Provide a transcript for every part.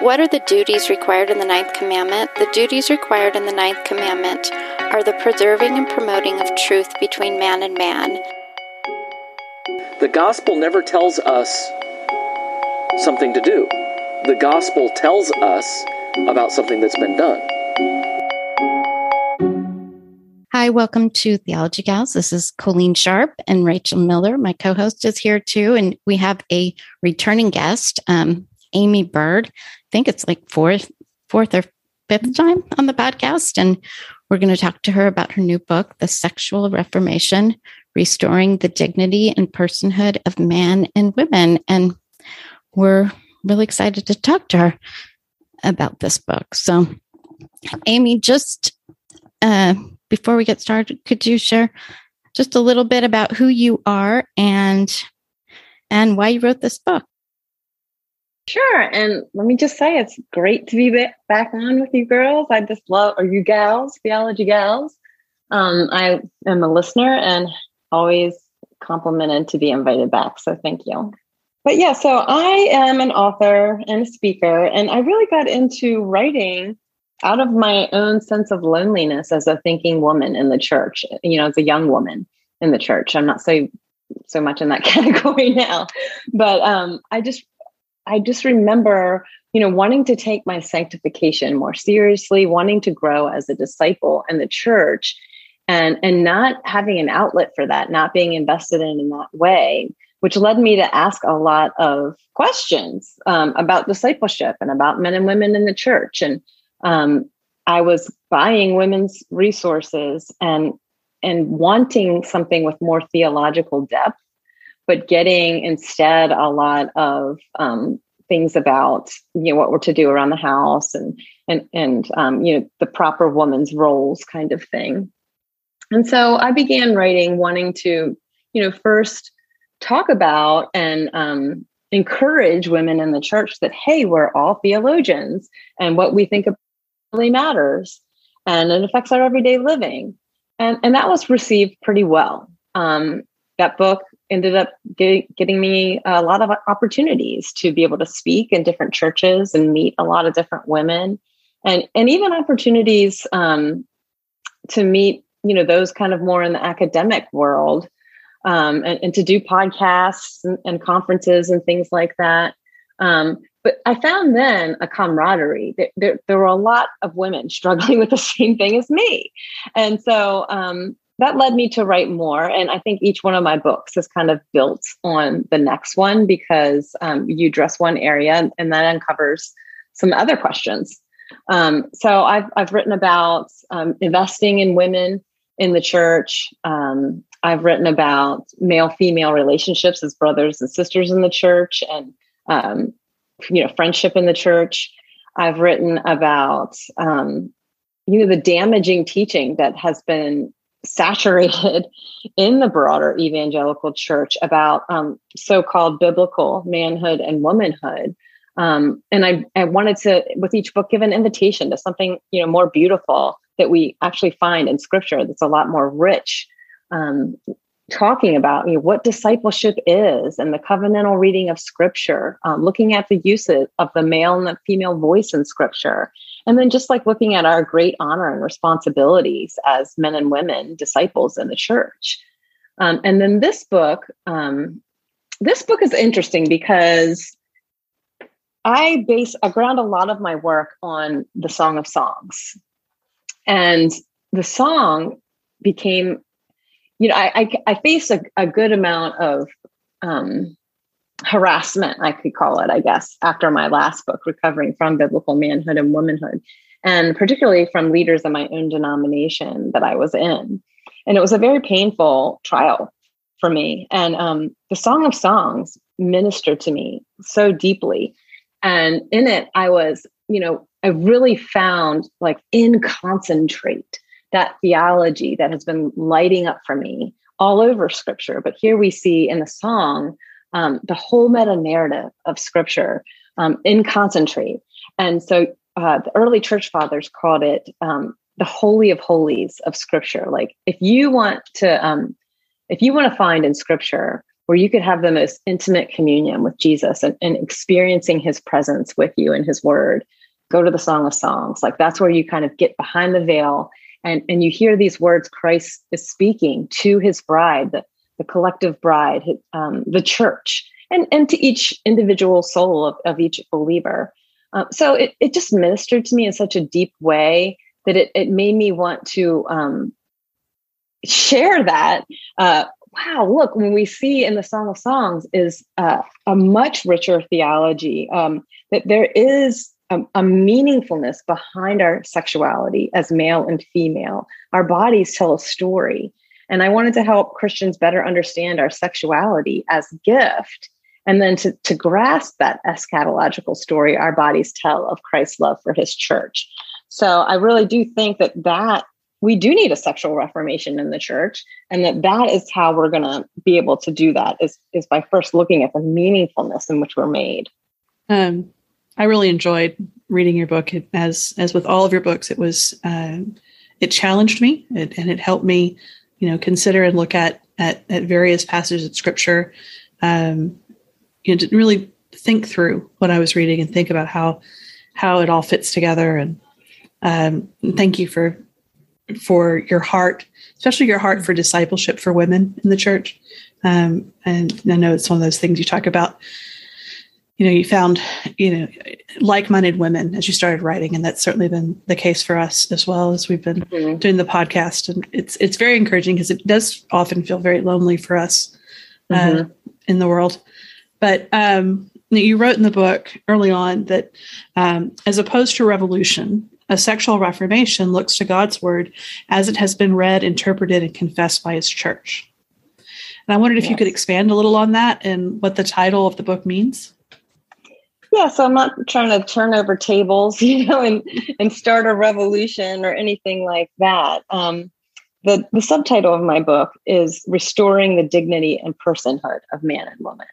What are the duties required in the ninth commandment? The duties required in the ninth commandment are the preserving and promoting of truth between man and man. The gospel never tells us something to do. The gospel tells us about something that's been done. Hi, welcome to Theology Gals. This is Coleen Sharp and Rachel Miller. My co host is here too. And we have a returning guest, um, Aimee Byrd I think it's like fourth, fourth or fifth time on the podcast. And we're going to talk to her about her new book, The Sexual Reformation Restoring the Dignity and Personhood of Man and Women. And we're really excited to talk to her about this book. So, Amy, just uh, before we get started, could you share just a little bit about who you are and and why you wrote this book? Sure. And let me just say, it's great to be back on with you girls. I just love, or you gals, theology gals. Um, I am a listener and always complimented to be invited back. So thank you. But yeah, so I am an author and a speaker, and I really got into writing out of my own sense of loneliness as a thinking woman in the church, you know, as a young woman in the church. I'm not so so much in that category now, but um, I just I just remember, you know, wanting to take my sanctification more seriously, wanting to grow as a disciple in the church and and not having an outlet for that, not being invested in in that way, which led me to ask a lot of questions um, about discipleship and about men and women in the church. And um, I was buying women's resources and and wanting something with more theological depth but getting instead a lot of um, things about you know what we're to do around the house and and and um, you know the proper woman's roles kind of thing. And so i began writing wanting to you know first talk about and um, encourage women in the church that hey we're all theologians and what we think really matters and it affects our everyday living. And and that was received pretty well. Um, that book ended up get, getting me a lot of opportunities to be able to speak in different churches and meet a lot of different women. And and even opportunities um, to meet you know those kind of more in the academic world um, and, and, to do podcasts and, and, conferences and things like that. Um, but i found then a camaraderie. There, there, there, were a lot of women struggling with the same thing as me. And so um, that led me to write more. And I think each one of my books is kind of built on the next one because um, you address one area and that uncovers some other questions. Um, so I've, I've written about um, investing in women in the church. Um, I've written about male female relationships as brothers and sisters in the church and, um, you know, friendship in the church. I've written about, um, you know, the damaging teaching that has been saturated in the broader evangelical church about um, so-called biblical manhood and womanhood Um, and I, I wanted to, with each book, give an invitation to something, you know, more beautiful that we actually find in scripture that's a lot more rich. Um, talking about you know, what discipleship is and the covenantal reading of scripture, um, looking at the uses of the male and the female voice in scripture, and then just like looking at our great honor and responsibilities as men and women, disciples in the church. Um, and then this book, um, this book is interesting because I base I ground a lot of my work on the Song of Songs. And the song became, you know, I I, I face a, a good amount of um, harassment, I could call it, I guess, after my last book, Recovering from Biblical Manhood and Womanhood, and particularly from leaders in my own denomination that I was in. And it was a very painful trial for me. And um, the Song of Songs ministered to me so deeply. And in it, I was, you know, I really found like in concentrate that theology that has been lighting up for me all over scripture. But here we see in the song um, the whole meta narrative of scripture um, in concentrate. And so uh, the early church fathers called it um, the holy of holies of scripture. Like if you want to, um, if you want to find in scripture where you could have the most intimate communion with Jesus and, and experiencing his presence with you and his word, go to the Song of Songs. Like that's where you kind of get behind the veil and, and you hear these words Christ is speaking to his bride, the, the collective bride, um, the church, and, and to each individual soul of, of each believer. Um, so it, it just ministered to me in such a deep way that it, it made me want to um, share that uh, wow, look, when we see in the Song of Songs is uh, a much richer theology, um, that there is a, a, meaningfulness behind our sexuality as male and female. Our bodies tell a story. And I wanted to help Christians better understand our sexuality as gift and then to, to grasp that eschatological story our bodies tell of Christ's love for his church. So I really do think that that we do need a sexual reformation in the church and that that is how we're going to be able to do that is, is by first looking at the meaningfulness in which we're made. Um, i really enjoyed reading your book. As as with all of your books it was uh, it challenged me. It, and it helped me you know consider and look at at, at various passages of scripture um, you know to really think through what i was reading and think about how how it all fits together and um, thank you for for your heart, especially your heart for discipleship for women in the church. Um, and I know it's one of those things you talk about. You know, you found you know like-minded women as you started writing, and that's certainly been the case for us as well as we've been mm-hmm. doing the podcast. And it's it's very encouraging because it does often feel very lonely for us uh, mm-hmm. in the world. But um, you wrote in the book early on that um, as opposed to revolution, a sexual reformation looks to God's word as it has been read, interpreted, and confessed by his church. And I wondered if yes. you could expand a little on that and what the title of the book means. Yeah, so I'm not trying to turn over tables, you know, and and start a revolution or anything like that. Um, the the subtitle of my book is "Restoring the Dignity and Personhood of Man and Woman."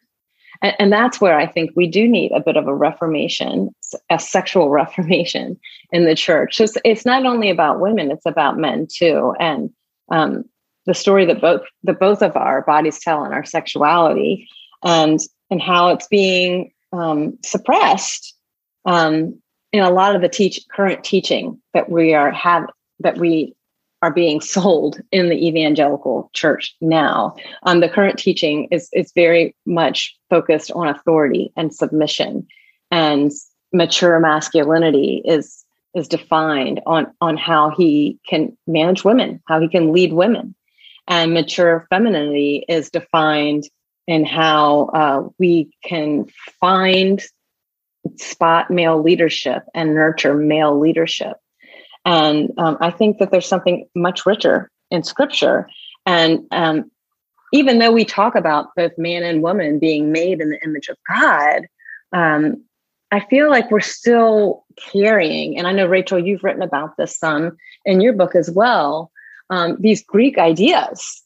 And, and that's where I think we do need a bit of a reformation, a sexual reformation in the church. It's, it's not only about women, it's about men too. And um, the story that both that both of our bodies tell in our sexuality and and how it's being um, suppressed um, in a lot of the teach current teaching that we are have that we are being sold in the evangelical church now. Um, the current teaching is is very much focused on authority and submission, and mature masculinity is is defined on on how he can manage women, how he can lead women, and mature femininity is defined in how uh, we can find spot male leadership and nurture male leadership and um, I think that there's something much richer in scripture. And um, even though we talk about both man and woman being made in the image of God, um, I feel like we're still carrying, and I know, Rachel, you've written about this some in your book as well, um, these Greek ideas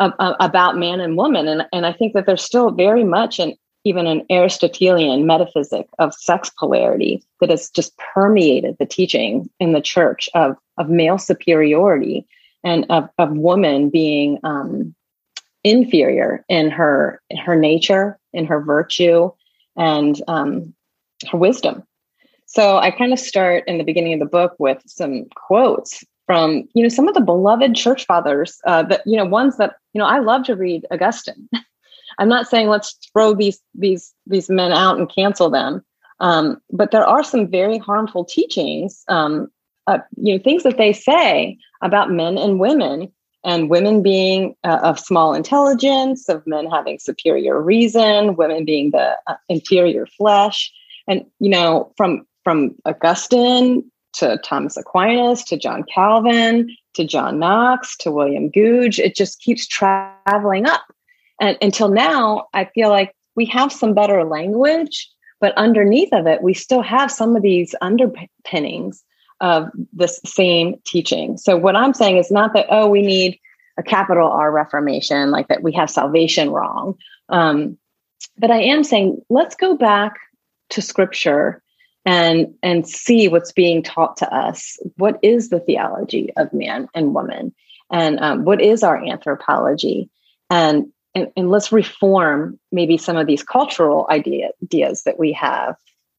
of, about man and woman. And, and I think that there's still very much an, even an Aristotelian metaphysic of sex polarity that has just permeated the teaching in the church of, of male superiority and of, of woman being um, inferior in her in her nature, in her virtue, and um, her wisdom. So I kind of start in the beginning of the book with some quotes from you know some of the beloved church fathers uh, that you know ones that you know I love to read Augustine. I'm not saying let's throw these these these men out and cancel them, um, but there are some very harmful teachings, um, uh, you know, things that they say about men and women, and women being uh, of small intelligence, of men having superior reason, women being the uh, inferior flesh, and you know, from from Augustine to Thomas Aquinas to John Calvin to John Knox to William Gouge, it just keeps traveling up and until now, I feel like we have some better language, but underneath of it, we still have some of these underpinnings of this same teaching. So what I'm saying is not that, oh, we need a capital R reformation, like that we have salvation wrong. Um, but I am saying, let's go back to scripture and and see what's being taught to us. What is the theology of man and woman? And um, what is our anthropology? And and, and let's reform maybe some of these cultural idea, ideas that we have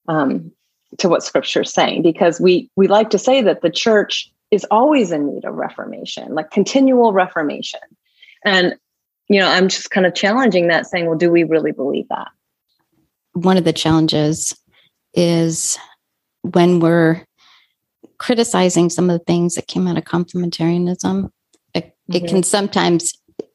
um, to what scripture is saying because we we like to say that the church is always in need of reformation like continual reformation and you know i'm just kind of challenging that saying well do we really believe that one of the challenges is when we're criticizing some of the things that came out of complementarianism it, mm-hmm. it can sometimes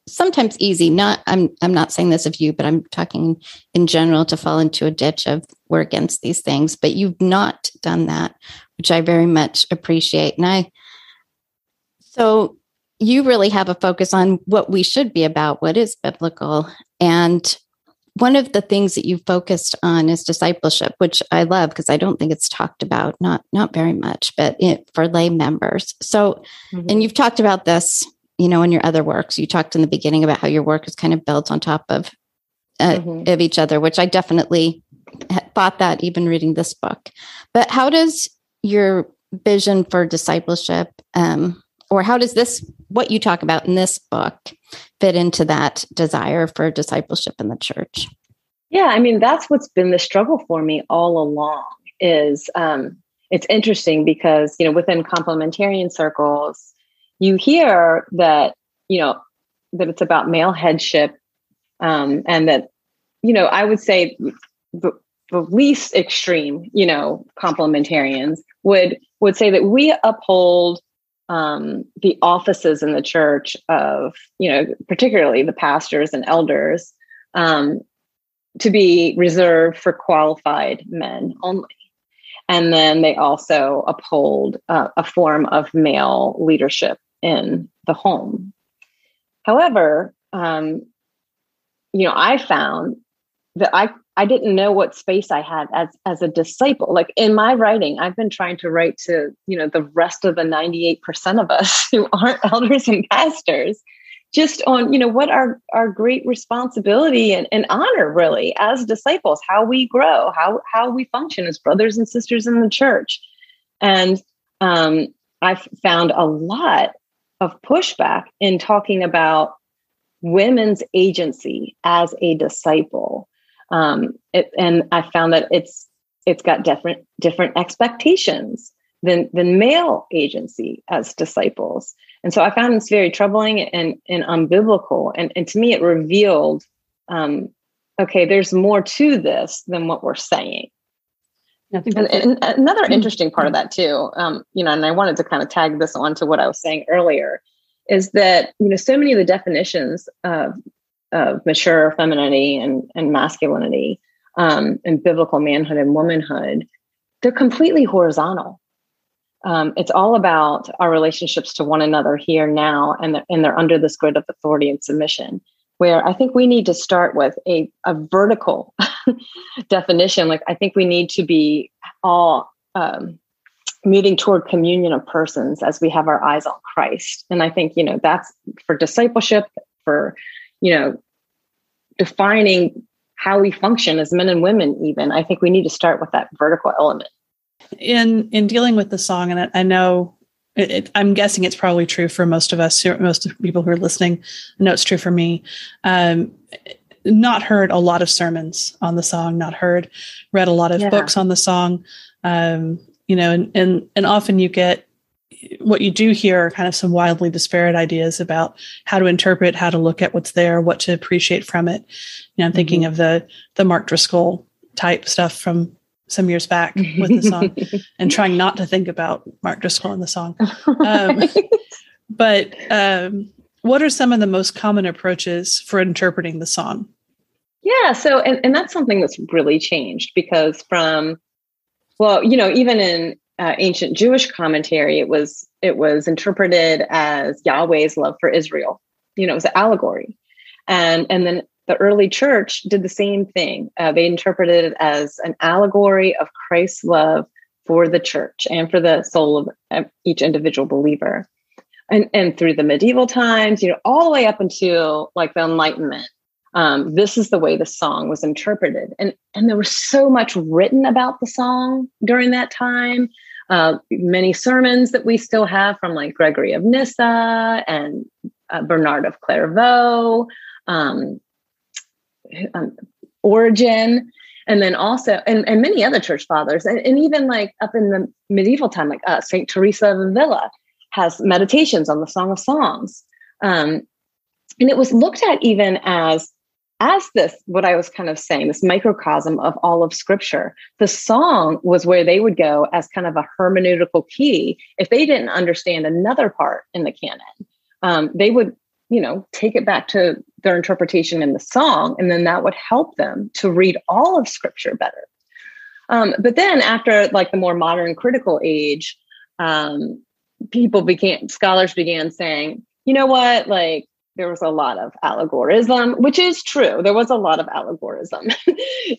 sometimes easy not i'm i'm not saying this of you but i'm talking in general to fall into a ditch of we're against these things but you've not done that which i very much appreciate and i so you really have a focus on what we should be about what is biblical and one of the things that you focused on is discipleship which i love because i don't think it's talked about not not very much but it, for lay members so mm-hmm. and you've talked about this you know in your other works you talked in the beginning about how your work is kind of built on top of uh, mm-hmm. of each other which i definitely thought that even reading this book but how does your vision for discipleship um, or how does this what you talk about in this book fit into that desire for discipleship in the church? Yeah i mean that's what's been the struggle for me all along is um, it's interesting because you know within complementarian circles you hear that you know that it's about male headship um, and that you know i would say the, the least extreme you know complementarians would would say that we uphold um, the offices in the church of you know particularly the pastors and elders um, to be reserved for qualified men only and then they also uphold uh, a form of male leadership in the home. However, um, you know, I found that I I didn't know what space I had as as a disciple. Like in my writing, I've been trying to write to you know the rest of the ninety eight percent of us who aren't elders and pastors, just on you know what our our great responsibility and, and honor really as disciples, how we grow, how how we function as brothers and sisters in the church, and um, I've found a lot of pushback in talking about women's agency as a disciple. Um, it, and I found that it's it's got different different expectations than than male agency as disciples. And so I found this very troubling and, and unbiblical. And, and to me, it revealed um, okay, there's more to this than what we're saying. And, and another mm-hmm. interesting part of that too, um, you know, and I wanted to kind of tag this on to what I was saying earlier, is that you know so many of the definitions of, of mature femininity and, and masculinity um, and biblical manhood and womanhood, they're completely horizontal. Um, it's all about our relationships to one another here now, and they're, and they're under this grid of authority and submission where I think we need to start with a, a vertical definition. Like, I think we need to be all um, moving toward communion of persons as we have our eyes on Christ. And I think, you know, that's for discipleship, for, you know, defining how we function as men and women even i think we need to start with that vertical element. In in dealing with the song and i, I know it, it, i'm guessing it's probably true for most of us most of people who are listening i know it's true for me. Um, not heard a lot of sermons on the song not heard read a lot of yeah. books on the song. Um, you know and, and and often you get what you do hear are kind of some wildly disparate ideas about how to interpret, how to look at what's there, what to appreciate from it. You know, I'm thinking mm-hmm. of the the Mark Driscoll type stuff from some years back with the song, and trying not to think about Mark Driscoll in the song. Um, but um, what are some of the most common approaches for interpreting the song? Yeah, so and, and that's something that's really changed because from well, you know, even in uh, ancient Jewish commentary, it was it was interpreted as Yahweh's love for Israel. You know, it was an allegory, and and then the early church did the same thing. Uh, they interpreted it as an allegory of Christ's love for the church and for the soul of each individual believer. And, and through the medieval times, you know, all the way up until like the Enlightenment, um, this is the way the song was interpreted. And, and there was so much written about the song during that time uh, many sermons that we still have from like Gregory of Nyssa and uh, Bernard of Clairvaux, um, um, Origen, and then also, and, and many other church fathers, and, and even like up in the medieval time, like uh, Saint Teresa of Avila has meditations on the Song of Songs. Um, and it was looked at even as as this, what I was kind of saying, this microcosm of all of scripture, the song was where they would go as kind of a hermeneutical key. If they didn't understand another part in the canon, um, they would, you know, take it back to their interpretation in the song, and then that would help them to read all of scripture better. Um, but then after like the more modern critical age, um, people began, scholars began saying, you know what, like there was a lot of allegorism, which is true. There was a lot of allegorism.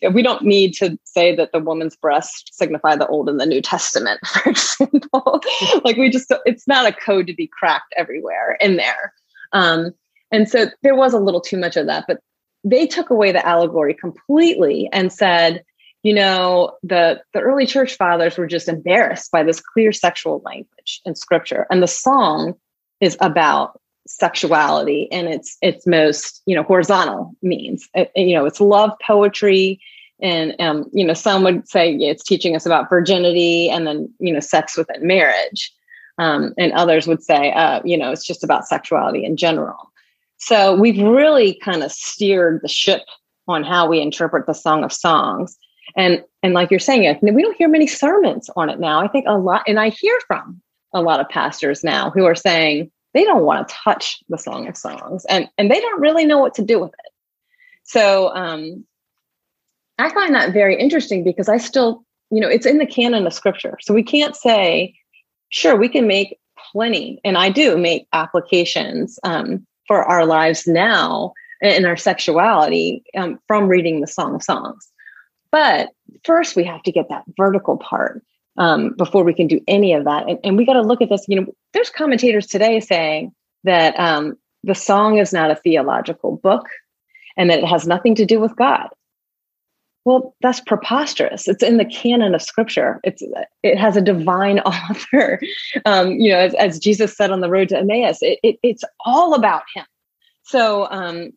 we don't need to say that the woman's breasts signify the Old and the New Testament, for example. like we just, it's not a code to be cracked everywhere in there. Um, and so there was a little too much of that, but they took away the allegory completely and said, you know, the, the early church fathers were just embarrassed by this clear sexual language in scripture. And the song is about sexuality in its its most you know horizontal means. It, you know it's love poetry and um, you know some would say it's teaching us about virginity and then you know sex within marriage. Um, and others would say uh, you know it's just about sexuality in general. So we've really kind of steered the ship on how we interpret the song of songs. And and like you're saying we don't hear many sermons on it now. I think a lot and i hear from a lot of pastors now who are saying they don't want to touch the Song of Songs and, and they don't really know what to do with it. So um, I find that very interesting because I still, you know, it's in the canon of scripture. So we can't say, sure, we can make plenty, and I do make applications um, for our lives now and our sexuality um, from reading the Song of Songs. But first, we have to get that vertical part um, before we can do any of that. And, and we got to look at this. You know, there's commentators today saying that um, the song is not a theological book and that it has nothing to do with God. Well, that's preposterous. It's in the canon of Scripture. It's it has a divine author. Um, you know, as, as, Jesus said on the road to Emmaus, it, it, it's all about Him. So um,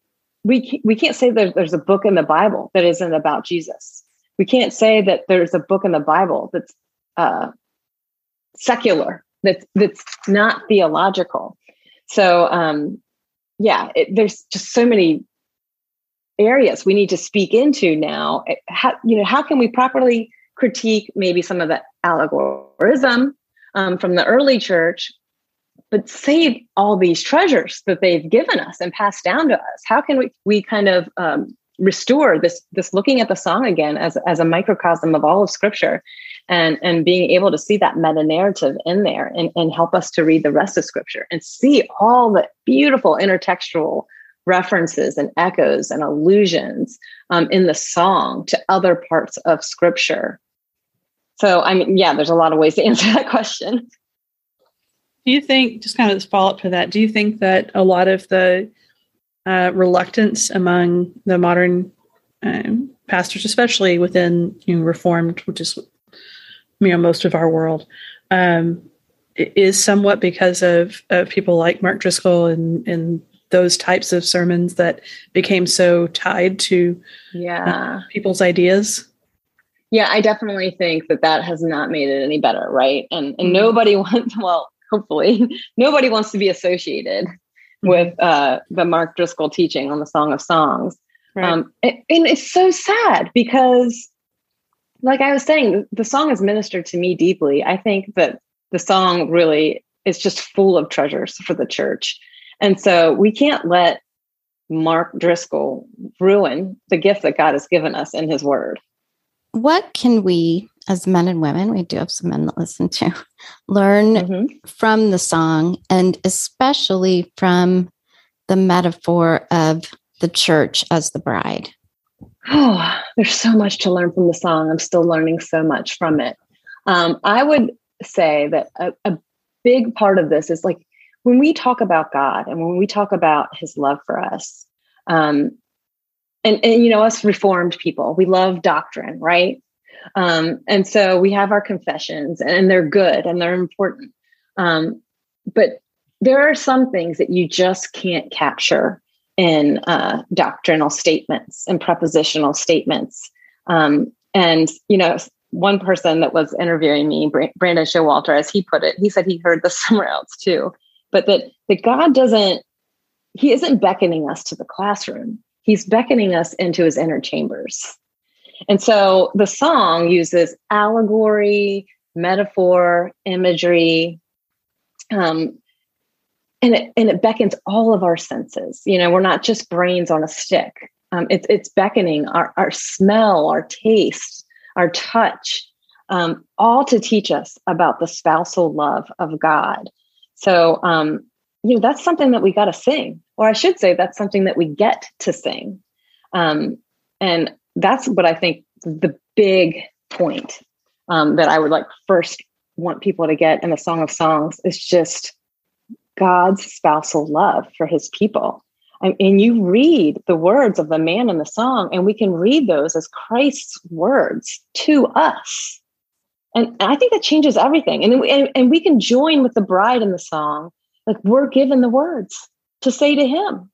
we we can't say that there's a book in the Bible that isn't about Jesus. We can't say that there's a book in the Bible that's uh, secular that's that's not theological. So um yeah it, there's just so many areas we need to speak into now. How you know how can we properly critique maybe some of the allegorism um, from the early church but save all these treasures that they've given us and passed down to us? How can we we kind of um, restore this this looking at the song again as as a microcosm of all of scripture and and being able to see that meta narrative in there and, and help us to read the rest of scripture and see all the beautiful intertextual references and echoes and allusions um, in the song to other parts of scripture. So i mean yeah there's a lot of ways to answer that question. Do you think just kind of follow up to that do you think that a lot of the uh, reluctance among the modern um, pastors, especially within you know, Reformed, which is you know most of our world, um, is somewhat because of, of people like Mark Driscoll and and those types of sermons that became so tied to yeah uh, people's ideas. Yeah, I definitely think that that has not made it any better, right? And and mm-hmm. nobody wants well, hopefully, nobody wants to be associated mm-hmm. with uh, the Mark Driscoll teaching on the Song of Songs. Right. Um, and, and it's so sad because, like I was saying, the song has ministered to me deeply. I think that the song really is just full of treasures for the church. And so we can't let Mark Driscoll ruin the gift that God has given us in his word. What can we, as men and women, we do have some men that listen to, learn mm-hmm. from the song and especially from the metaphor of the church as the bride? Oh, there's so much to learn from the song. I'm still learning so much from it. Um, I would say that a, a big part of this is like when we talk about God and when we talk about his love for us, um, and, and, you know, us reformed people, we love doctrine, right? Um, and so we have our confessions and they're good and they're important. Um, but there are some things that you just can't capture in uh, doctrinal statements and propositional statements. Um, and, you know, one person that was interviewing me, Brandon Showalter, as he put it, he said he heard this somewhere else too, but that, that God doesn't, he isn't beckoning us to the classroom. He's beckoning us into his inner chambers. And so the song uses allegory, metaphor, imagery, um, and it and it beckons all of our senses. You know, we're not just brains on a stick. Um, it's it's beckoning our our smell, our taste, our touch, um, all to teach us about the spousal love of God. So, um, you know, that's something that we got to sing, or I should say, that's something that we get to sing. Um, and that's what I think the big point um, that I would like first want people to get in the Song of Songs is just God's spousal love for his people. And you read the words of the man in the song, and we can read those as Christ's words to us. And I think that changes everything. And, and, and we can join with the bride in the song. Like we're given the words to say to him.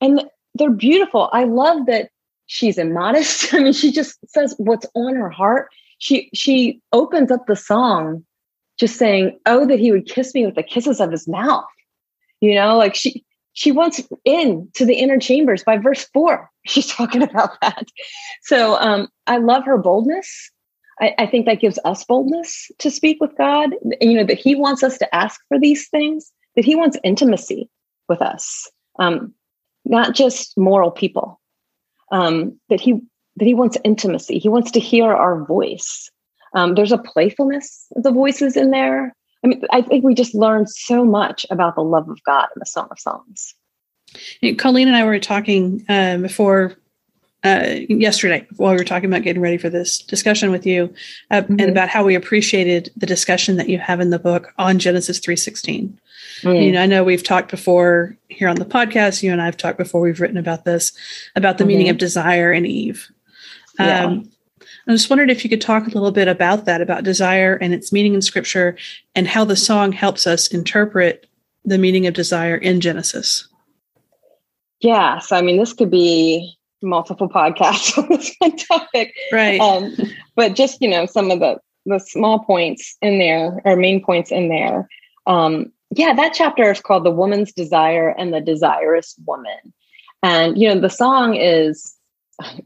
And they're beautiful. I love that she's immodest. I mean, she just says what's on her heart. She she opens up the song just saying, Oh, that he would kiss me with the kisses of his mouth. You know, like she she wants in to the inner chambers by verse four. She's talking about that. So um, I love her boldness. I, I, think that gives us boldness to speak with God. You know that He wants us to ask for these things. That He wants intimacy with us, um, not just moral people. Um, that He that He wants intimacy. He wants to hear our voice. Um, there's a playfulness of the voices in there. I mean, I think we just learned so much about the love of God in the Song of Songs. Coleen and I were talking uh, before uh, yesterday while we were talking about getting ready for this discussion with you uh, mm-hmm. and about how we appreciated the discussion that you have in the book on Genesis 3.16. Mm. You know, I know we've talked before here on the podcast, you and I have talked before we've written about this, about the mm-hmm. meaning of desire and Eve. Yeah. I just wondered if you could talk a little bit about that, about desire and its meaning in scripture, and how the song helps us interpret the meaning of desire in Genesis. Yeah. So, I mean, this could be multiple podcasts on this one topic. Right. Um, but just, you know, some of the, the small points in there, or main points in there. Um, yeah, that chapter is called The Woman's Desire and the Desirous Woman. And, you know, the song is,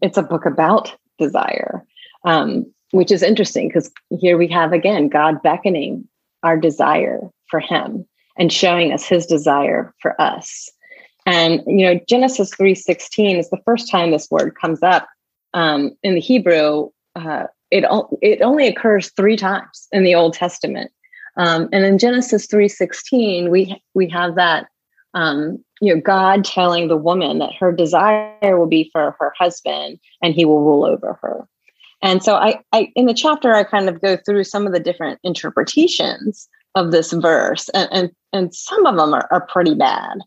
it's a book about desire um, which is interesting because here we have again God beckoning our desire for Him and showing us His desire for us. And you know, Genesis three sixteen is the first time this word comes up um, in the Hebrew. Uh, it it only occurs three times in the Old Testament, um, and in Genesis three sixteen we we have that um, you know God telling the woman that her desire will be for her husband and he will rule over her. And so I, I in the chapter I kind of go through some of the different interpretations of this verse, and and, and some of them are, are pretty bad.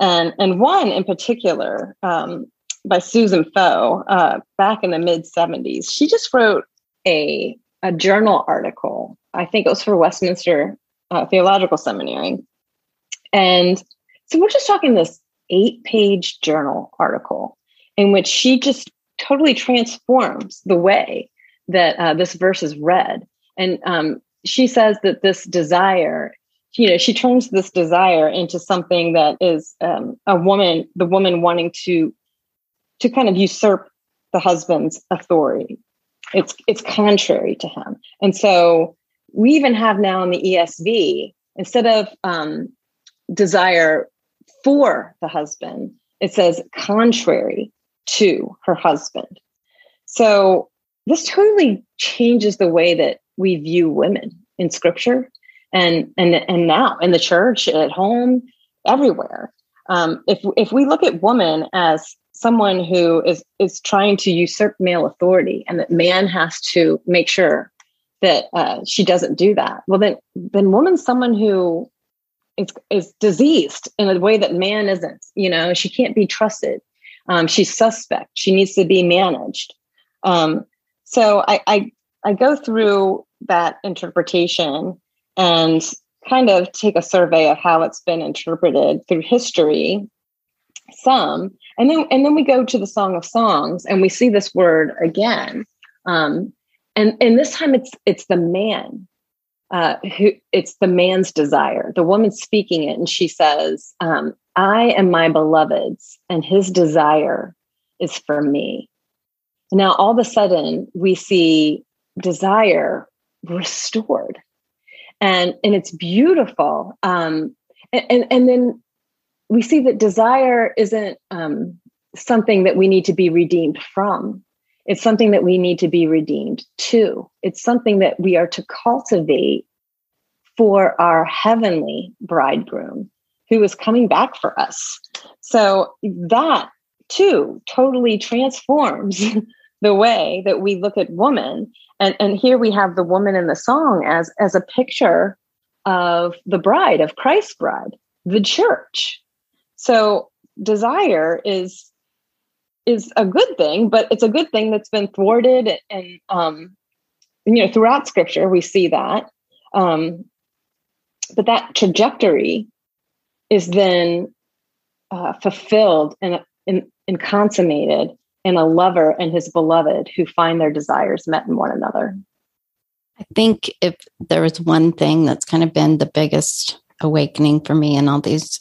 And and one in particular, um, by Susan Foh uh, back in the mid 70s. She just wrote a, a journal article. I think it was for Westminster uh, Theological Seminary. And so we're just talking this eight page journal article in which she just totally transforms the way that uh, this verse is read. And um, she says that this desire, you know, she turns this desire into something that is um, a woman, the woman wanting to to kind of usurp the husband's authority. It's it's contrary to him, and so we even have now in the ESV instead of um, desire for the husband, it says contrary to her husband. So this totally changes the way that we view women in scripture and and and now in the church at home everywhere um, if if we look at woman as someone who is is trying to usurp male authority and that man has to make sure that uh, she doesn't do that well then then woman's someone who is is diseased in a way that man isn't you know she can't be trusted um, she's suspect. She needs to be managed. Um, so I, I i go through that interpretation and kind of take a survey of how it's been interpreted through history some and then and then we go to the song of songs and we see this word again. Um, and and this time it's it's the man uh, who it's the man's desire. The woman speaking it and she says um, i am my beloved's and his desire is for me now all of a sudden we see desire restored and and it's beautiful um, and, and and then we see that desire isn't um, something that we need to be redeemed from. It's something that we need to be redeemed to. It's something that we are to cultivate for our heavenly bridegroom who is coming back for us. So that too totally transforms the way that we look at woman. And, and here we have the woman in the song as, as a picture of the bride, of Christ's bride, the church. So desire is is a good thing, but it's a good thing that's been thwarted and um, you know throughout scripture we see that. Um, but that trajectory is then uh, fulfilled and, and, and consummated in a lover and his beloved who find their desires met in one another. I think if there was one thing that's kind of been the biggest awakening for me in all these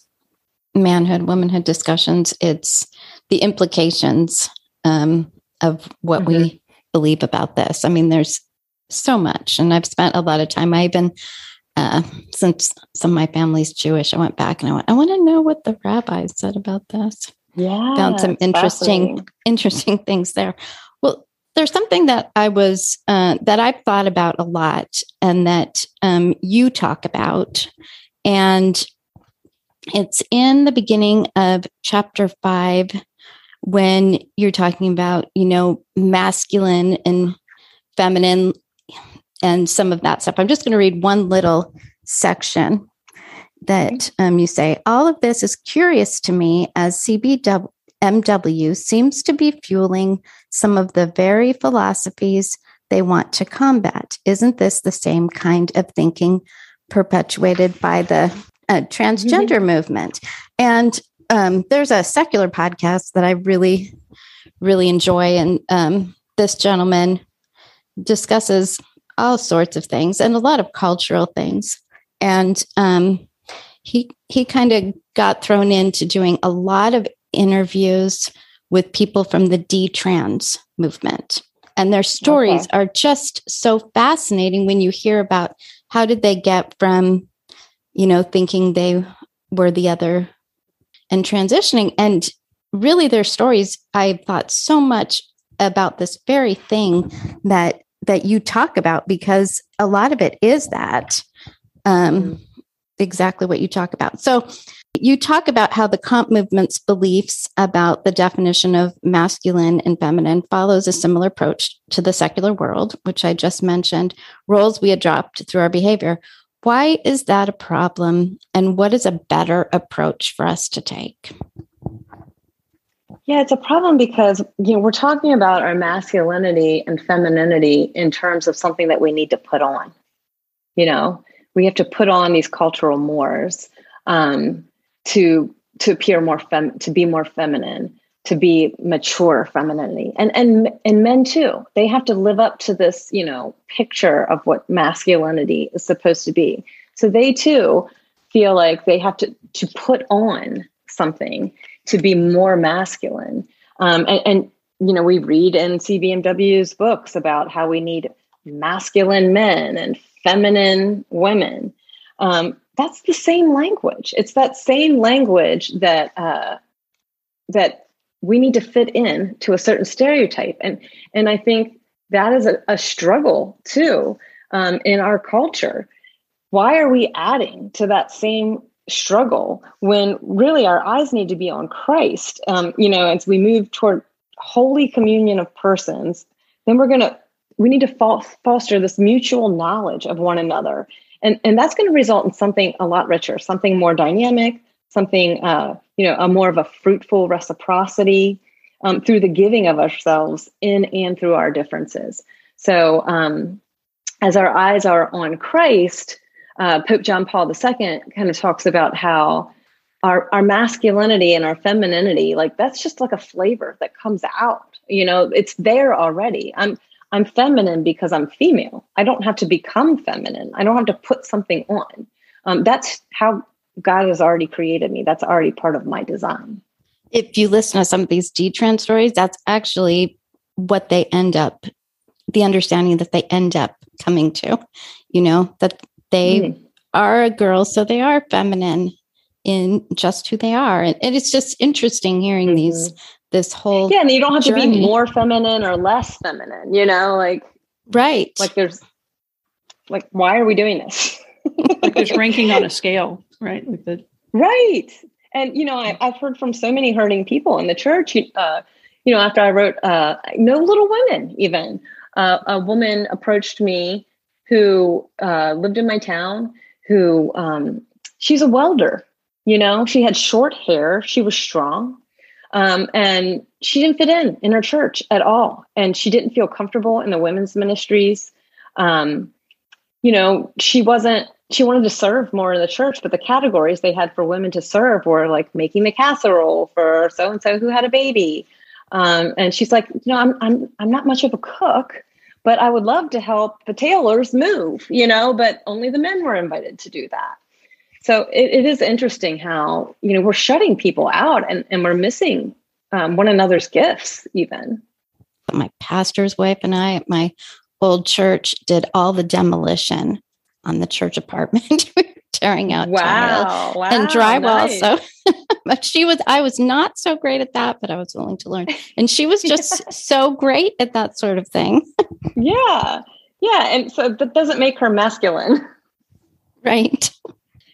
manhood, womanhood discussions, it's the implications um, of what mm-hmm. we believe about this. I mean, there's so much, and I've spent a lot of time. I even, uh, since some of my family's Jewish, I went back and I went, I want to know what the rabbis said about this. Yeah, found some interesting, interesting things there. Well, there's something that I was uh, that I've thought about a lot, and that um, you talk about, and it's in the beginning of chapter five when you're talking about, you know, masculine and feminine and some of that stuff. I'm just going to read one little section that um, you say all of this is curious to me as CBMW seems to be fueling some of the very philosophies they want to combat. Isn't this the same kind of thinking perpetuated by the uh, transgender mm-hmm. movement. And um, there's a secular podcast that I really, really enjoy. And um, this gentleman discusses all sorts of things and a lot of cultural things. And um, he he kind of got thrown into doing a lot of interviews with people from the detrans movement and their stories okay. are just so fascinating when you hear about how did they get from you know, thinking they were the other and transitioning. And really, their stories, I thought so much about this very thing that that you talk about because a lot of it is that um, mm-hmm. exactly what you talk about. So you talk about how the comp movement's beliefs about the definition of masculine and feminine follows a similar approach to the secular world, which I just mentioned, roles we adopt through our behavior. Why is that a problem? And what is a better approach for us to take? Yeah, it's a problem because you know we're talking about our masculinity and femininity in terms of something that we need to put on. You know, we have to put on these cultural mores um, to to appear more fem to be more feminine to be mature femininity. And and and men too. They have to live up to this you know picture of what masculinity is supposed to be. So they too feel like they have to to put on something to be more masculine. Um, and, and you know we read in cbmw's books about how we need masculine men and feminine women. Um, that's the same language. It's that same language that uh, that we need to fit in to a certain stereotype. And and i think that is a, a struggle too um, in our culture. Why are we adding to that same struggle when really our eyes need to be on christ. Um, you know as we move toward holy communion of persons then we're going to we need to foster this mutual knowledge of one another. And and that's going to result in something a lot richer something more dynamic something uh, you know a more of a fruitful reciprocity um, through the giving of ourselves in and through our differences. So um, as our eyes are on christ uh, pope john paul ii kind of talks about how our, our masculinity and our femininity like that's just like a flavor that comes out you know it's there already i'm i'm feminine because i'm female i don't have to become feminine i don't have to put something on um, that's how God has already created me. That's already part of my design. If you listen to some of these detrans stories, that's actually what they end up, the understanding that they end up coming to, you know, that they mm. are a girl, so they are feminine in just who they are. And, and it's just interesting hearing mm-hmm. these, this whole. Yeah. And you don't have journey. to be more feminine or less feminine, you know, like, right. Like there's, like, why are we doing this? like there's ranking on a scale right? Like the right. And you know, I, have heard from so many hurting people in the church. Uh, you know, after I wrote uh, "No Little Women," even uh, a woman approached me who uh, lived in my town. Who um, she's a welder. You know, she had short hair. She was strong, um, and she didn't fit in in her church at all. And she didn't feel comfortable in the women's ministries. Um, you know, she wasn't she wanted to serve more in the church, but the categories they had for women to serve were like making the casserole for so and so who had a baby. Um, and she's like, you know, I'm I'm I'm not much of a cook, but I would love to help the tailors move, you know, but only the men were invited to do that. So it, it is interesting how, you know, we're shutting people out and, and we're missing um, one another's gifts even. My pastor's wife and I at my old church did all the demolition on the church apartment. Tearing out wow, wow and drywall. Nice. So, but she was, I was not so great at that, but I was willing to learn. And she was just so great at that sort of thing. yeah. Yeah. And so that doesn't make her masculine. Right.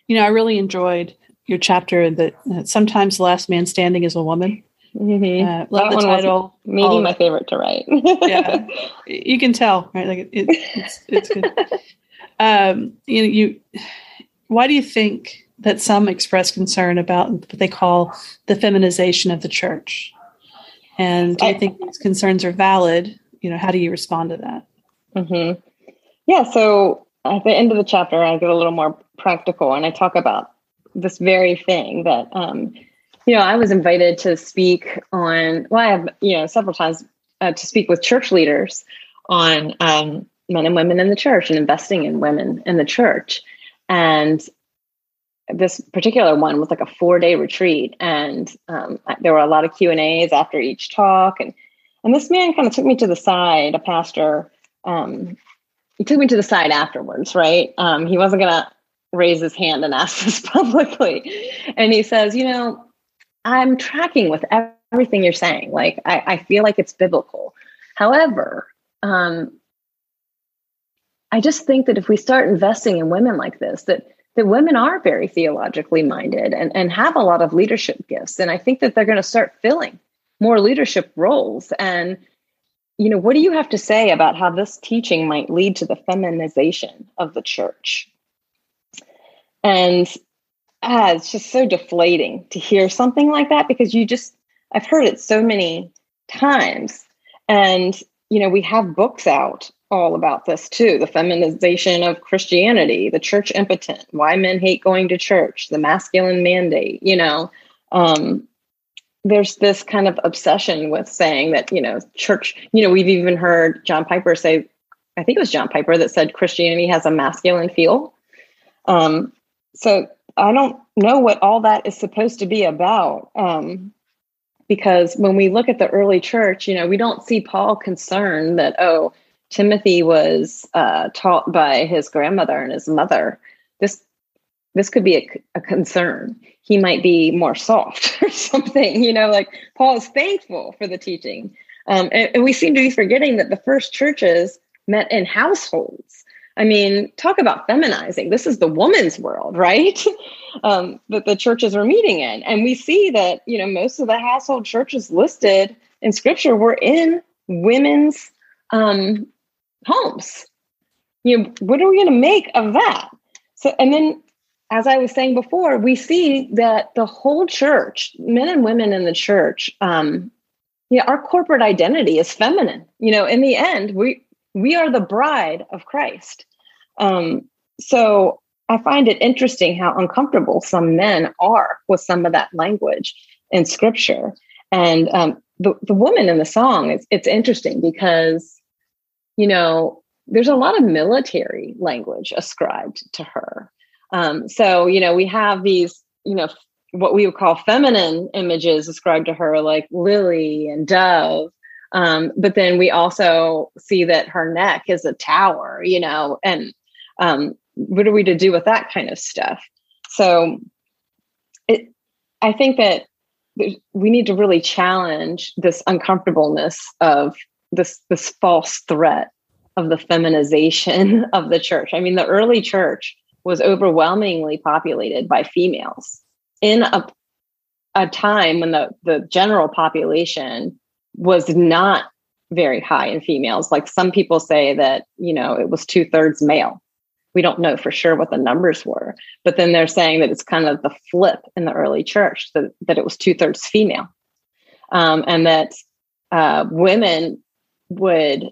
You know, I really enjoyed your chapter that uh, sometimes the last man standing is a woman. Mm-hmm. Uh, love that the title. Maybe my favorite to write. yeah, you can tell, right? Like it, it, it's it's good um, you know, you why do you think that some express concern about what they call the feminization of the church? And do you think these concerns are valid? You know, how do you respond to that? Mm-hmm. Yeah. So at the end of the chapter, I get a little more practical and I talk about this very thing that, um, you know, I was invited to speak on, well, I have, you know, several times uh, to speak with church leaders on um, men and women in the church and investing in women in the church. And this particular one was like a four day retreat, and um, there were a lot of Q and A's after each talk. And and this man kind of took me to the side, a pastor. Um, he took me to the side afterwards, right? Um, he wasn't gonna raise his hand and ask this publicly, and he says, you know, I'm tracking with everything you're saying. Like I, I feel like it's biblical. However, um, I just think that if we start investing in women like this, that that women are very theologically minded and, and have a lot of leadership gifts. And I think that they're going to start filling more leadership roles. And, you know, what do you have to say about how this teaching might lead to the feminization of the church? And ah, it's just so deflating to hear something like that because you just I've heard it so many times. And, you know, we have books out all about this too the feminization of Christianity, the church impotent, why men hate going to church, the masculine mandate, you know. Um, there's this kind of obsession with saying that, you know, church, you know, we've even heard John Piper say, I think it was John Piper that said Christianity has a masculine feel. Um, so I don't know what all that is supposed to be about. Um, because when we look at the early church, you know, we don't see Paul concerned that, oh, Timothy was uh, taught by his grandmother and his mother. This this could be a, a, concern. He might be more soft or something, you know, like Paul is thankful for the teaching. Um, and, and we seem to be forgetting that the first churches met in households. I mean, talk about feminizing. This is the woman's world, right? um, that the churches were meeting in. And we see that, you know, most of the household churches listed in scripture were in women's um, homes. You know, what are we going to make of that? So, and then, as I was saying before, we see that the whole church, men and women in the church, um, yeah, our corporate identity is feminine. You know, in the end, we we are the bride of Christ. Um, so I find it interesting how uncomfortable some men are with some of that language in scripture. And um, the, the woman in the song, it's, it's interesting because, you know, there's a lot of military language ascribed to her. Um, so, you know, we have these, you know, what we would call feminine images ascribed to her, like lily and dove. Um, but then we also see that her neck is a tower, you know, and um, what are we to do with that kind of stuff? So it, I think that we need to really challenge this uncomfortableness of this this false threat of the feminization of the church. I mean, the early church was overwhelmingly populated by females in a, a time when the, the general population was not very high in females. Like some people say that, you know, it was two thirds male. We don't know for sure what the numbers were, but then they're saying that it's kind of the flip in the early church that, that it was two thirds female. Um, and that uh, women would,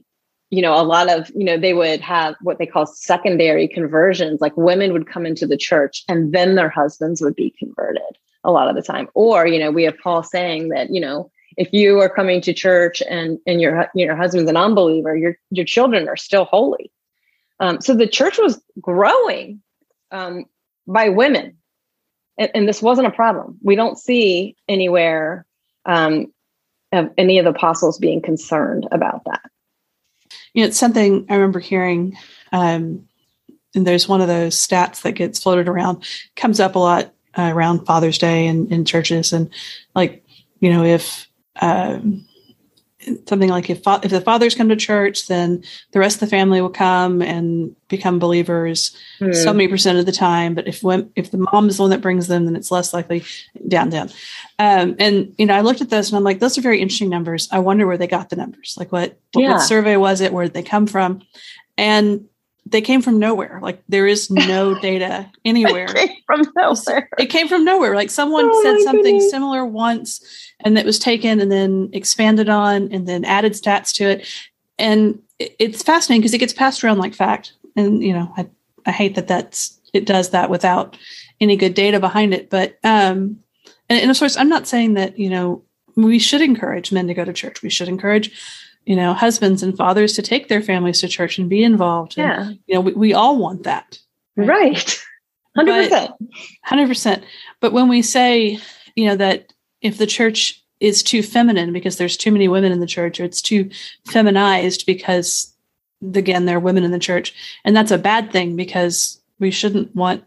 you know, a lot of, you know, they would have what they call secondary conversions, like women would come into the church and then their husbands would be converted a lot of the time. Or, you know, we have Paul saying that, you know, if you are coming to church and and your your husband's an unbeliever, your your children are still holy. Um, so the church was growing um, by women, and, and, this wasn't a problem. We don't see anywhere um, of any of the apostles being concerned about that. You know, it's something I remember hearing. Um, and there's one of those stats that gets floated around, comes up a lot uh, around Father's Day and in churches, and like you know if um, something like if if the fathers come to church, then the rest of the family will come and become believers mm. so many percent of the time. But if when, if the mom is the one that brings them, then it's less likely. Down, down. Um, and you know, I looked at this and I'm like, those are very interesting numbers. I wonder where they got the numbers. Like, what yeah. what survey was it? Where did they come from? And they came from nowhere. Like there is no data anywhere. it came from nowhere. It came from nowhere. Like someone oh said something goodness. similar once and it was taken and then expanded on and then added stats to it. And it's fascinating because it gets passed around like fact. And, you know, I, I hate that that's, it does that without any good data behind it. But, um, and, and of course, I'm not saying that, you know, we should encourage men to go to church. We should encourage you know, husbands and fathers to take their families to church and be involved. And, yeah. You know, we, we all want that. Right. 100%. But, 100%. But when we say, you know, that if the church is too feminine because there's too many women in the church or it's too feminized because again there are women in the church and that's a bad thing because we shouldn't want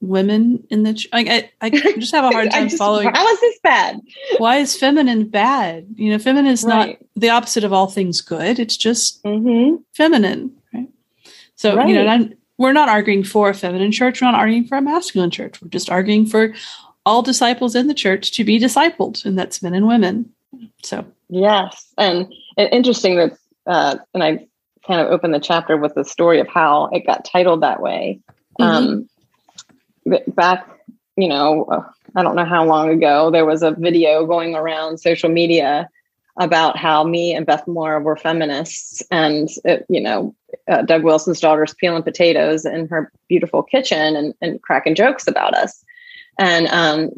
women in the ch- I, I, I just have a hard time just, following how is this bad? Why is feminine bad? You know feminine is right. not the opposite of all things good. It's just mm-hmm. feminine right? So right. you know I'm, we're not arguing for a feminine church. We're not arguing for a masculine church. We're just arguing for all disciples in the church to be discipled and that's men and women. So. Yes. And, and interesting that uh, and i kind of opened the chapter with the story of how it got titled that way. Mm-hmm. um, back, you know, uh, I don't know how long ago, there was a video going around social media about how me and Beth Moore were feminists, and it, you know, uh, Doug Wilson's daughter's peeling potatoes in her beautiful kitchen and, and cracking jokes about us, and um,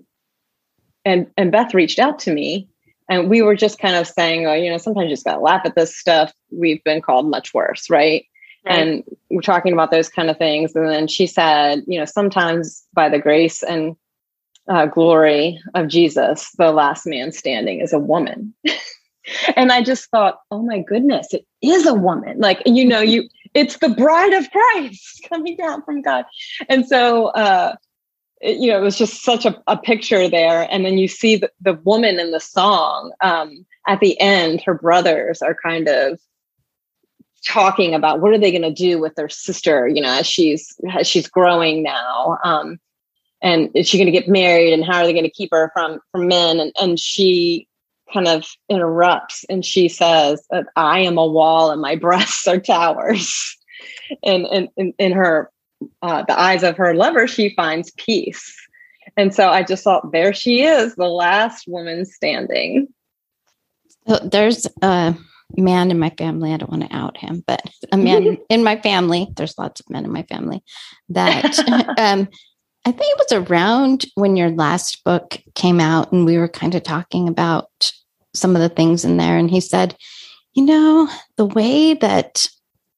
and and Beth reached out to me, and we were just kind of saying, oh, you know, sometimes you just gotta laugh at this stuff. We've been called much worse, right? Right. And we're talking about those kind of things. And then she said, you know, sometimes by the grace and uh, glory of Jesus, the last man standing is a woman. and I just thought, oh my goodness, it is a woman. Like, you know, you it's the bride of Christ coming down from God. And so uh it, you know, it was just such a, a picture there. And then you see the, the woman in the song. Um, at the end, her brothers are kind of talking about what are they going to do with their sister, you know, as she's as she's growing now. Um, and is she going to get married and how are they going to keep her from from men? And, and she kind of interrupts and she says i am a wall and my breasts are towers. And in, in, her uh, the eyes of her lover she finds peace. And so i just thought there she is the last woman standing. So there's a man in my family i don't want to out him but a man in my family there's lots of men in my family that um, I think it was around when your last book came out, and we were kind of talking about some of the things in there. And he said, You know, the way that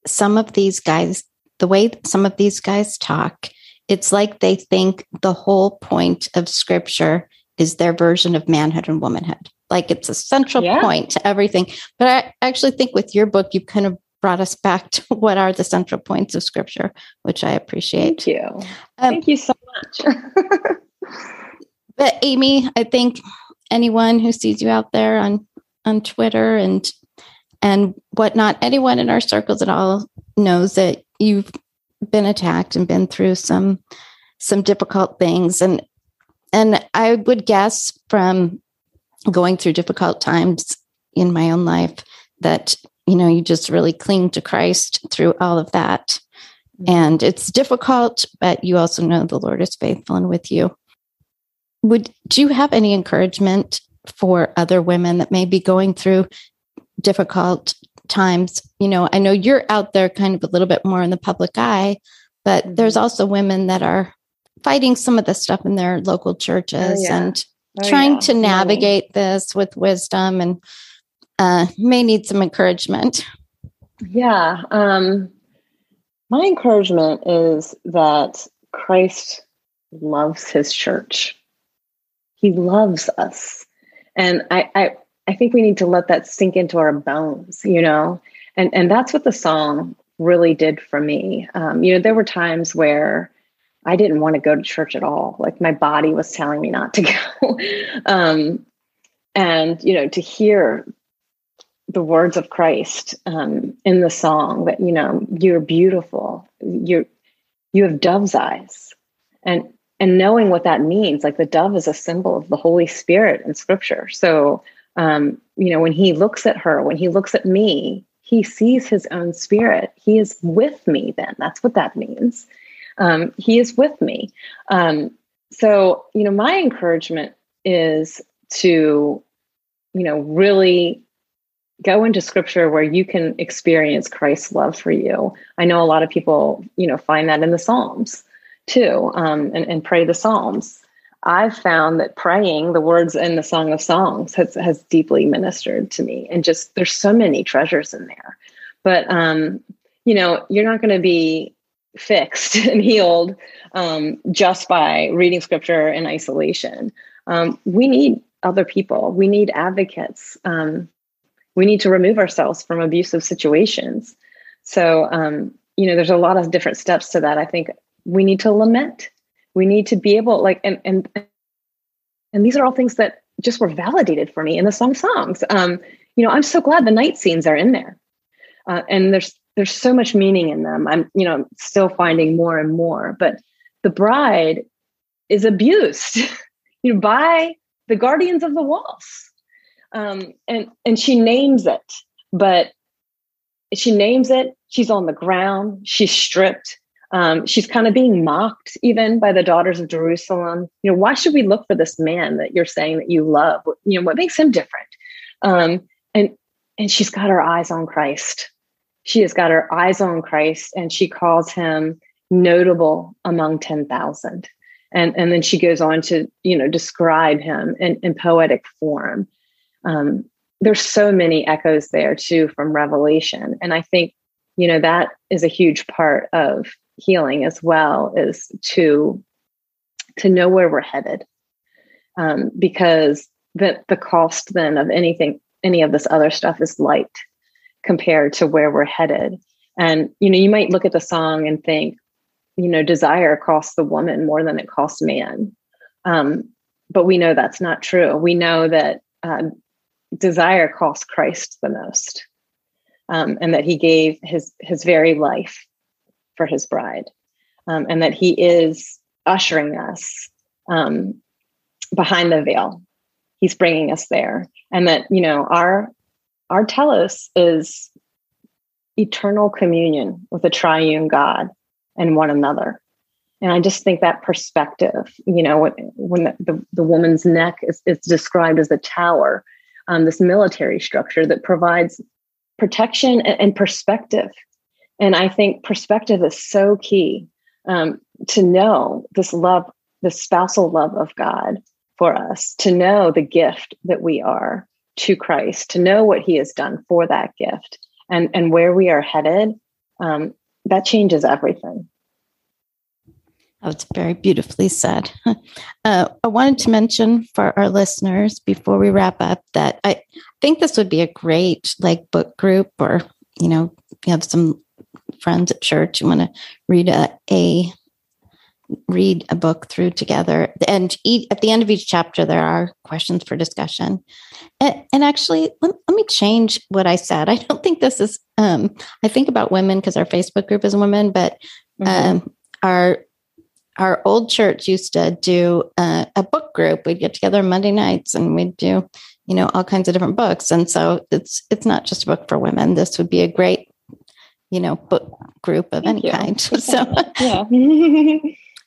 some of these guys, the way some of these guys talk, it's like they think the whole point of scripture is their version of manhood and womanhood. Like it's a central yeah. point to everything. But I actually think with your book, you kind of brought us back to what are the central points of scripture, which I appreciate. Thank you. Um, Thank you so much. but Aimee, I think anyone who sees you out there on on Twitter and and whatnot, anyone in our circles at all knows that you've been attacked and been through some some difficult things and and I would guess from going through difficult times in my own life that you know, you just really cling to Christ through all of that. Mm-hmm. And it's difficult, but you also know the Lord is faithful and with you. Would do you have any encouragement for other women that may be going through difficult times? You know, I know you're out there kind of a little bit more in the public eye, but mm-hmm. there's also women that are fighting some of the stuff in their local churches oh, yeah. and oh, trying yeah. to navigate this with wisdom and uh, may need some encouragement. Yeah. Um, my encouragement is that Christ loves his church. He loves us. And I, I, I think we need to let that sink into our bones, you know? And, and that's what the song really did for me. Um, you know, there were times where I didn't want to go to church at all. Like my body was telling me not to go. um, and, you know, to hear the words of Christ um, in the song that you know you're beautiful, you're you have dove's eyes, and and knowing what that means, like the dove is a symbol of the Holy Spirit in Scripture. So um, you know when he looks at her, when he looks at me, he sees his own spirit. He is with me. Then that's what that means. Um, he is with me. Um, so you know my encouragement is to you know really go into scripture where you can experience Christ's love for you. I know a lot of people, you know, find that in the Psalms too, um, and, and pray the Psalms. I've found that praying the words in the Song of Songs has, has deeply ministered to me. And just there's so many treasures in there. But, um, you know, you're not going to be fixed and healed um, just by reading scripture in isolation. Um, we need other people, we need advocates. Um, we need to remove ourselves from abusive situations. So, um, you know, there's a lot of different steps to that. I think we need to lament. We need to be able, like, and and and these are all things that just were validated for me in the song songs. Um, you know, I'm so glad the night scenes are in there, uh, and there's there's so much meaning in them. I'm, you know, still finding more and more. But the bride is abused, you know, by the guardians of the walls um, and and she names it, but she names it. She's on the ground. She's stripped. Um, she's kind of being mocked even by the daughters of Jerusalem. You know, why should we look for this man that you're saying that you love? You know, what makes him different? Um, and and she's got her eyes on Christ. She has got her eyes on Christ, and she calls him notable among ten thousand. And and then she goes on to you know describe him in, in poetic form. Um, there's so many echoes there too from Revelation, and I think you know that is a huge part of healing as well is to to know where we're headed um, because the the cost then of anything any of this other stuff is light compared to where we're headed. And you know you might look at the song and think you know desire costs the woman more than it costs man. Um, but we know that's not true. We know that uh, desire costs christ the most um, and that he gave his his very life for his bride, um, and that he is ushering us um, behind the veil. He's bringing us there, and that you know our our telos is eternal communion with a triune God and one another. And I just think that perspective, you know, when, when the, the, the woman's neck is, is described as a tower, um, this military structure that provides protection and, and perspective and I think perspective is so key um, to know this love, the spousal love of God for us, to know the gift that we are to Christ, to know what He has done for that gift and, and where we are headed. Um, that changes everything. Oh, it's very beautifully said. Uh, I wanted to mention for our listeners before we wrap up that I think this would be a great like book group or you know you have some friends at church you want to read a, a read a book through together and eat, at the end of each chapter there are questions for discussion and, and actually let, let, me change what i said i don't think this is um, i think about women because our facebook group is women but mm-hmm. um, our our old church used to do uh, a book group we'd get together monday nights and we'd do you know all kinds of different books and so it's it's not just a book for women this would be a great you know, book group of thank any you. kind. So, yeah.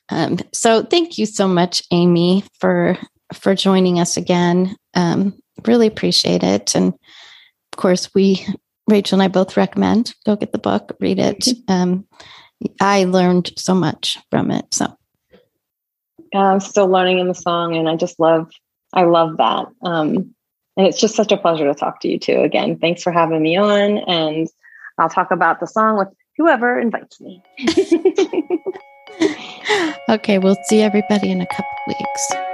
um, so thank you so much, Aimee, for for joining us again. Um, really appreciate it, and of course, we Rachel and I both recommend go get the book, read it. Um, I learned so much from it. So, I'm still learning in the song, and I just love I love that. Um, and it's just such a pleasure to talk to you too. Again, thanks for having me on, and I'll talk about the song with whoever invites me. okay, we'll see everybody in a couple weeks.